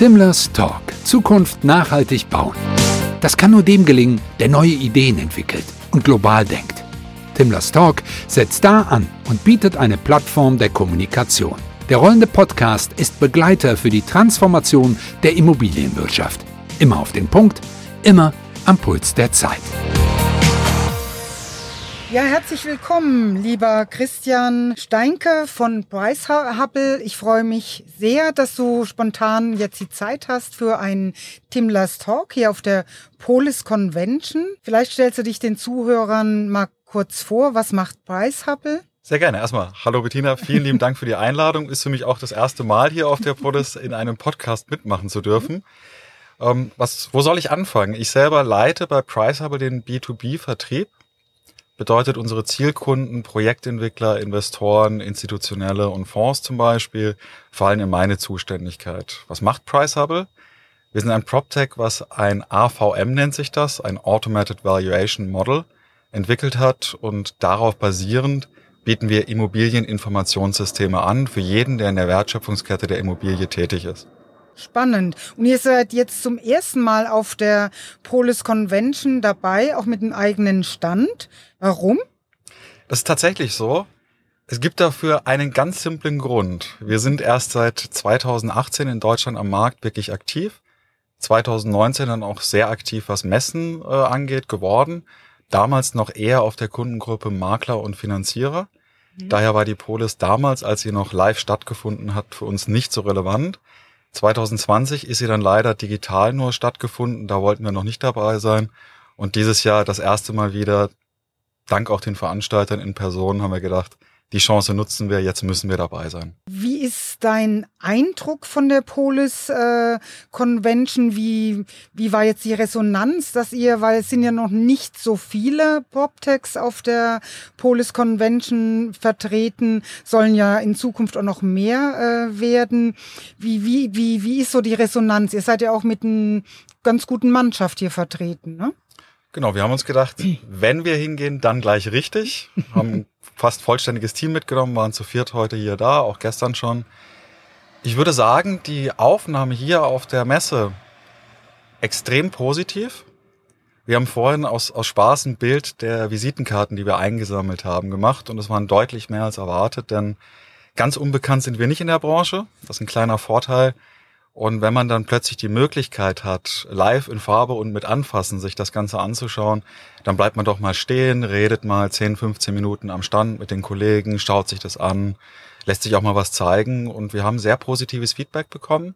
Timlers Talk. Zukunft nachhaltig bauen. Das kann nur dem gelingen, der neue Ideen entwickelt und global denkt. Timlers Talk setzt da an und bietet eine Plattform der Kommunikation. Der rollende Podcast ist Begleiter für die Transformation der Immobilienwirtschaft. Immer auf den Punkt, immer am Puls der Zeit. Ja, herzlich willkommen, lieber Christian Steinke von Price Hubble. Ich freue mich sehr, dass du spontan jetzt die Zeit hast für einen Timlers Talk hier auf der Polis Convention. Vielleicht stellst du dich den Zuhörern mal kurz vor. Was macht Price Hubble? Sehr gerne. Erstmal, hallo Bettina, vielen lieben Dank für die Einladung. Ist für mich auch das erste Mal hier auf der Polis in einem Podcast mitmachen zu dürfen. Ähm, was, wo soll ich anfangen? Ich selber leite bei Price Hubble den B2B-Vertrieb bedeutet unsere Zielkunden, Projektentwickler, Investoren, Institutionelle und Fonds zum Beispiel, fallen in meine Zuständigkeit. Was macht Price Hubble? Wir sind ein PropTech, was ein AVM nennt sich das, ein Automated Valuation Model, entwickelt hat und darauf basierend bieten wir Immobilieninformationssysteme an für jeden, der in der Wertschöpfungskette der Immobilie tätig ist. Spannend. Und ihr seid jetzt zum ersten Mal auf der Polis Convention dabei, auch mit einem eigenen Stand. Warum? Das ist tatsächlich so. Es gibt dafür einen ganz simplen Grund. Wir sind erst seit 2018 in Deutschland am Markt wirklich aktiv. 2019 dann auch sehr aktiv, was Messen äh, angeht, geworden. Damals noch eher auf der Kundengruppe Makler und Finanzierer. Mhm. Daher war die Polis damals, als sie noch live stattgefunden hat, für uns nicht so relevant. 2020 ist sie dann leider digital nur stattgefunden. Da wollten wir noch nicht dabei sein. Und dieses Jahr das erste Mal wieder, dank auch den Veranstaltern in Person, haben wir gedacht, die Chance nutzen wir, jetzt müssen wir dabei sein. Wie ist dein Eindruck von der Polis äh, Convention? Wie, wie war jetzt die Resonanz, dass ihr, weil es sind ja noch nicht so viele PropTechs auf der Polis Convention vertreten, sollen ja in Zukunft auch noch mehr äh, werden. Wie, wie, wie, wie ist so die Resonanz? Ihr seid ja auch mit einer ganz guten Mannschaft hier vertreten, ne? Genau, wir haben uns gedacht, wenn wir hingehen, dann gleich richtig. Haben fast vollständiges Team mitgenommen, waren zu viert heute hier da, auch gestern schon. Ich würde sagen, die Aufnahme hier auf der Messe extrem positiv. Wir haben vorhin aus, aus Spaß ein Bild der Visitenkarten, die wir eingesammelt haben, gemacht und es waren deutlich mehr als erwartet, denn ganz unbekannt sind wir nicht in der Branche. Das ist ein kleiner Vorteil. Und wenn man dann plötzlich die Möglichkeit hat, live in Farbe und mit Anfassen sich das Ganze anzuschauen, dann bleibt man doch mal stehen, redet mal 10, 15 Minuten am Stand mit den Kollegen, schaut sich das an, lässt sich auch mal was zeigen. Und wir haben sehr positives Feedback bekommen,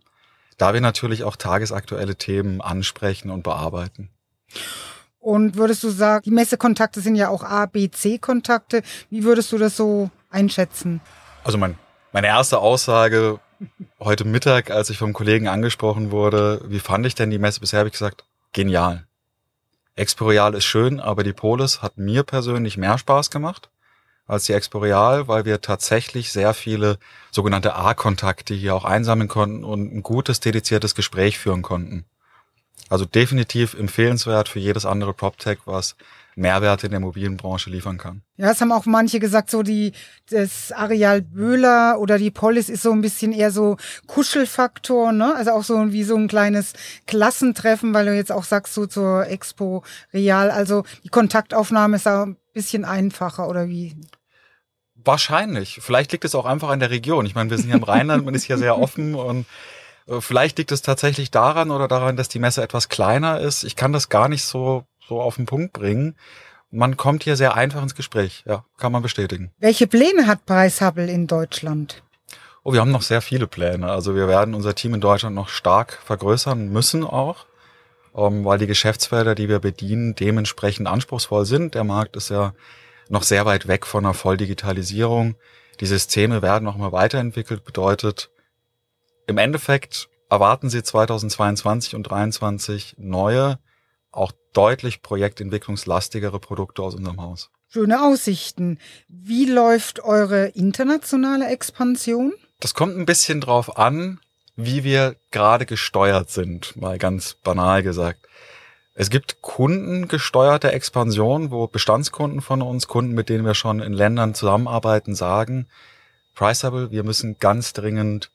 da wir natürlich auch tagesaktuelle Themen ansprechen und bearbeiten. Und würdest du sagen, die Messekontakte sind ja auch A, B, C-Kontakte. Wie würdest du das so einschätzen? Also mein, meine erste Aussage heute Mittag, als ich vom Kollegen angesprochen wurde, wie fand ich denn die Messe bisher, habe ich gesagt, genial. Experial ist schön, aber die Polis hat mir persönlich mehr Spaß gemacht als die Experial, weil wir tatsächlich sehr viele sogenannte A-Kontakte hier auch einsammeln konnten und ein gutes, dediziertes Gespräch führen konnten. Also definitiv empfehlenswert für jedes andere PropTech, was Mehrwerte in der Immobilienbranche liefern kann. Ja, es haben auch manche gesagt, so die, das Areal Böhler oder die Polis ist so ein bisschen eher so Kuschelfaktor, ne? Also auch so wie so ein kleines Klassentreffen, weil du jetzt auch sagst, so zur Expo Real. Also die Kontaktaufnahme ist auch ein bisschen einfacher oder wie? Wahrscheinlich. Vielleicht liegt es auch einfach an der Region. Ich meine, wir sind hier im Rheinland, man ist hier sehr offen und vielleicht liegt es tatsächlich daran oder daran, dass die Messe etwas kleiner ist. Ich kann das gar nicht so so auf den Punkt bringen. Man kommt hier sehr einfach ins Gespräch, ja, kann man bestätigen. Welche Pläne hat Preis Hubble in Deutschland? Oh, wir haben noch sehr viele Pläne. Also wir werden unser Team in Deutschland noch stark vergrößern müssen auch, ähm, weil die Geschäftsfelder, die wir bedienen, dementsprechend anspruchsvoll sind. Der Markt ist ja noch sehr weit weg von einer Volldigitalisierung. Die Systeme werden noch mal weiterentwickelt, bedeutet im Endeffekt erwarten Sie 2022 und 2023 neue auch deutlich projektentwicklungslastigere Produkte aus unserem Haus. Schöne Aussichten. Wie läuft eure internationale Expansion? Das kommt ein bisschen drauf an, wie wir gerade gesteuert sind, mal ganz banal gesagt. Es gibt kundengesteuerte Expansion, wo Bestandskunden von uns, Kunden, mit denen wir schon in Ländern zusammenarbeiten, sagen, Priceable, wir müssen ganz dringend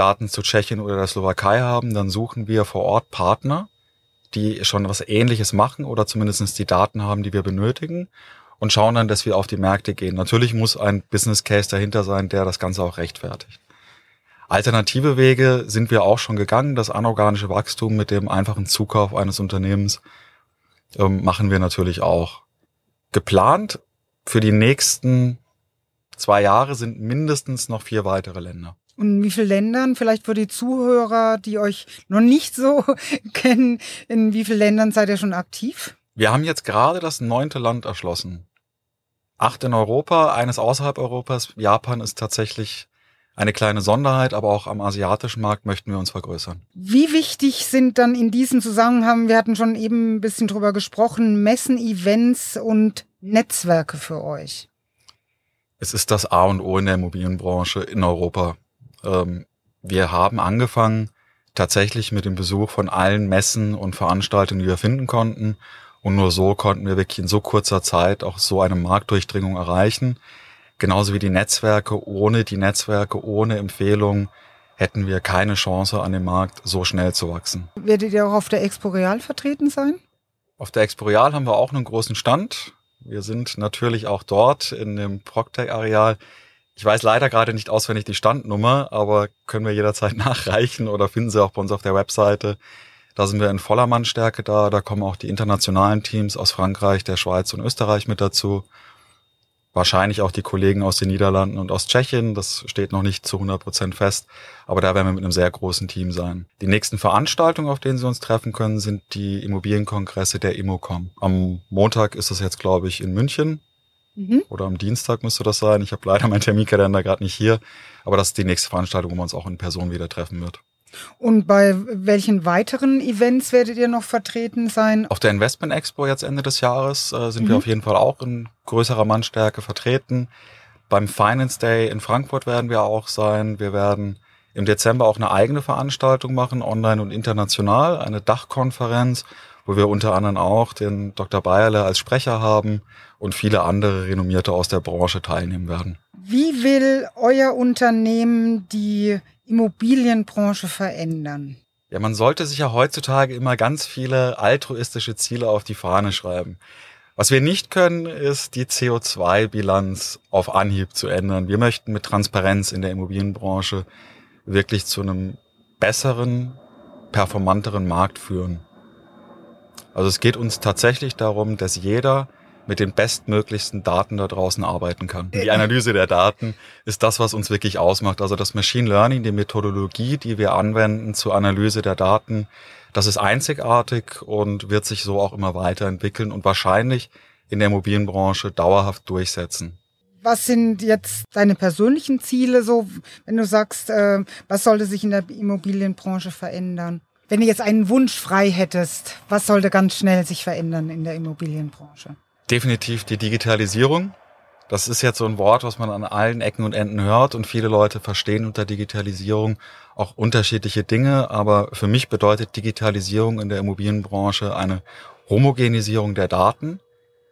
Daten zu Tschechien oder der Slowakei haben, dann suchen wir vor Ort Partner, die schon was Ähnliches machen oder zumindest die Daten haben, die wir benötigen und schauen dann, dass wir auf die Märkte gehen. Natürlich muss ein Business Case dahinter sein, der das Ganze auch rechtfertigt. Alternative Wege sind wir auch schon gegangen. Das anorganische Wachstum mit dem einfachen Zukauf eines Unternehmens ähm, machen wir natürlich auch. Geplant für die nächsten zwei Jahre sind mindestens noch vier weitere Länder. Und in wie vielen Ländern, vielleicht für die Zuhörer, die euch noch nicht so kennen, in wie vielen Ländern seid ihr schon aktiv? Wir haben jetzt gerade das neunte Land erschlossen. Acht in Europa, eines außerhalb Europas. Japan ist tatsächlich eine kleine Sonderheit, aber auch am asiatischen Markt möchten wir uns vergrößern. Wie wichtig sind dann in diesem Zusammenhang, wir hatten schon eben ein bisschen drüber gesprochen, Messen, Events und Netzwerke für euch? Es ist das A und O in der Immobilienbranche in Europa. Ähm, wir haben angefangen tatsächlich mit dem Besuch von allen Messen und Veranstaltungen, die wir finden konnten. Und nur so konnten wir wirklich in so kurzer Zeit auch so eine Marktdurchdringung erreichen. Genauso wie die Netzwerke. Ohne die Netzwerke, ohne Empfehlungen hätten wir keine Chance an dem Markt so schnell zu wachsen. Werdet ihr auch auf der Expo Real vertreten sein? Auf der Expo Real haben wir auch einen großen Stand. Wir sind natürlich auch dort in dem Proctec-Areal. Ich weiß leider gerade nicht auswendig die Standnummer, aber können wir jederzeit nachreichen oder finden Sie auch bei uns auf der Webseite. Da sind wir in voller Mannstärke da. Da kommen auch die internationalen Teams aus Frankreich, der Schweiz und Österreich mit dazu. Wahrscheinlich auch die Kollegen aus den Niederlanden und aus Tschechien. Das steht noch nicht zu 100 Prozent fest. Aber da werden wir mit einem sehr großen Team sein. Die nächsten Veranstaltungen, auf denen Sie uns treffen können, sind die Immobilienkongresse der Immocom. Am Montag ist es jetzt, glaube ich, in München. Mhm. Oder am Dienstag müsste das sein. Ich habe leider meinen Terminkalender gerade nicht hier. Aber das ist die nächste Veranstaltung, wo man uns auch in Person wieder treffen wird. Und bei welchen weiteren Events werdet ihr noch vertreten sein? Auf der Investment Expo jetzt Ende des Jahres äh, sind mhm. wir auf jeden Fall auch in größerer Mannstärke vertreten. Beim Finance Day in Frankfurt werden wir auch sein. Wir werden im Dezember auch eine eigene Veranstaltung machen, online und international, eine Dachkonferenz, wo wir unter anderem auch den Dr. Bayerle als Sprecher haben und viele andere Renommierte aus der Branche teilnehmen werden. Wie will euer Unternehmen die Immobilienbranche verändern? Ja, man sollte sich ja heutzutage immer ganz viele altruistische Ziele auf die Fahne schreiben. Was wir nicht können, ist die CO2-Bilanz auf Anhieb zu ändern. Wir möchten mit Transparenz in der Immobilienbranche wirklich zu einem besseren, performanteren Markt führen. Also es geht uns tatsächlich darum, dass jeder mit den bestmöglichsten Daten da draußen arbeiten kann. Die Analyse der Daten ist das, was uns wirklich ausmacht. Also das Machine Learning, die Methodologie, die wir anwenden zur Analyse der Daten, das ist einzigartig und wird sich so auch immer weiterentwickeln und wahrscheinlich in der Immobilienbranche dauerhaft durchsetzen. Was sind jetzt deine persönlichen Ziele so, wenn du sagst, äh, was sollte sich in der Immobilienbranche verändern? Wenn du jetzt einen Wunsch frei hättest, was sollte ganz schnell sich verändern in der Immobilienbranche? definitiv die Digitalisierung. Das ist jetzt so ein Wort, was man an allen Ecken und Enden hört und viele Leute verstehen unter Digitalisierung auch unterschiedliche Dinge. Aber für mich bedeutet Digitalisierung in der Immobilienbranche eine Homogenisierung der Daten,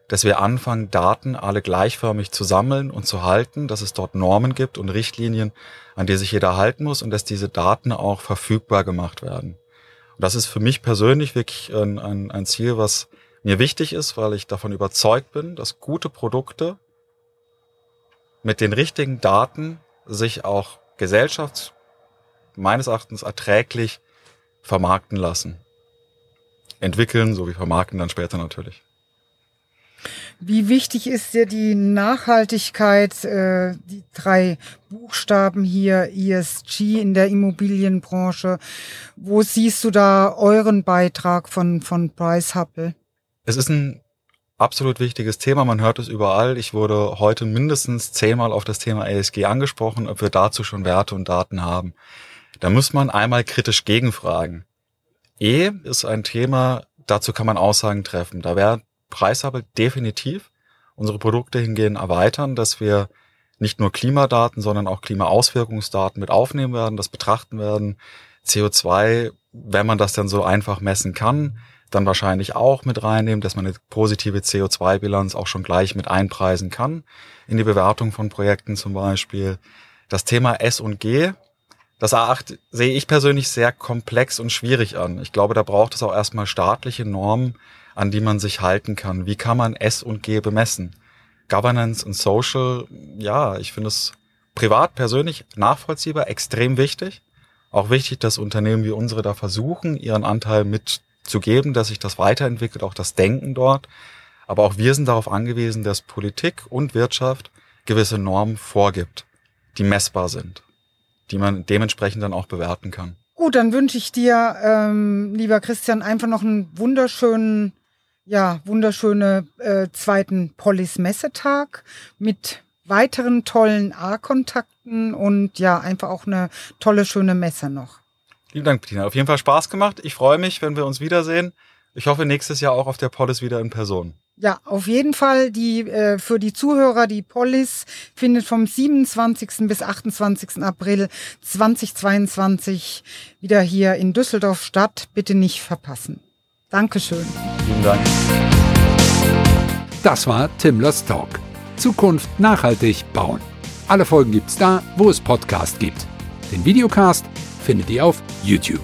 dass wir anfangen, Daten alle gleichförmig zu sammeln und zu halten, dass es dort Normen gibt und Richtlinien, an die sich jeder halten muss und dass diese Daten auch verfügbar gemacht werden. Das ist für mich persönlich wirklich ein, ein, ein Ziel, was mir wichtig ist, weil ich davon überzeugt bin, dass gute Produkte mit den richtigen Daten sich auch gesellschafts meines Erachtens erträglich vermarkten lassen. Entwickeln sowie vermarkten dann später natürlich. Wie wichtig ist dir die Nachhaltigkeit, äh, die drei Buchstaben hier ESG in der Immobilienbranche? Wo siehst du da euren Beitrag von, von Price Hubble? Es ist ein absolut wichtiges Thema. Man hört es überall. Ich wurde heute mindestens zehnmal auf das Thema ESG angesprochen, ob wir dazu schon Werte und Daten haben. Da muss man einmal kritisch gegenfragen. E ist ein Thema, dazu kann man Aussagen treffen. Da wäre Preishabel definitiv unsere Produkte hingehen erweitern, dass wir nicht nur Klimadaten, sondern auch Klimaauswirkungsdaten mit aufnehmen werden, das betrachten werden. CO2, wenn man das dann so einfach messen kann, dann wahrscheinlich auch mit reinnehmen, dass man eine positive CO2-Bilanz auch schon gleich mit einpreisen kann in die Bewertung von Projekten zum Beispiel. Das Thema S und G, Das A8 sehe ich persönlich sehr komplex und schwierig an. Ich glaube, da braucht es auch erstmal staatliche Normen, an die man sich halten kann. Wie kann man S und G bemessen? Governance und Social, ja, ich finde es privat, persönlich nachvollziehbar, extrem wichtig. Auch wichtig, dass Unternehmen wie unsere da versuchen, ihren Anteil mitzugeben, dass sich das weiterentwickelt, auch das Denken dort. Aber auch wir sind darauf angewiesen, dass Politik und Wirtschaft gewisse Normen vorgibt, die messbar sind, die man dementsprechend dann auch bewerten kann. Gut, dann wünsche ich dir, ähm, lieber Christian, einfach noch einen wunderschönen, ja, wunderschöne äh, zweiten Polis-Messetag mit weiteren tollen A-Kontakten und ja, einfach auch eine tolle, schöne Messe noch. Vielen Dank, Bettina. Auf jeden Fall Spaß gemacht. Ich freue mich, wenn wir uns wiedersehen. Ich hoffe nächstes Jahr auch auf der Polis wieder in Person. Ja, auf jeden Fall. Die äh, für die Zuhörer, die Polis findet vom 27. bis 28. April 2022 wieder hier in Düsseldorf statt. Bitte nicht verpassen. Dankeschön. Vielen Dank. Das war Timlers Talk. Zukunft nachhaltig bauen. Alle Folgen gibt's da, wo es Podcast gibt. Den Videocast findet ihr auf YouTube.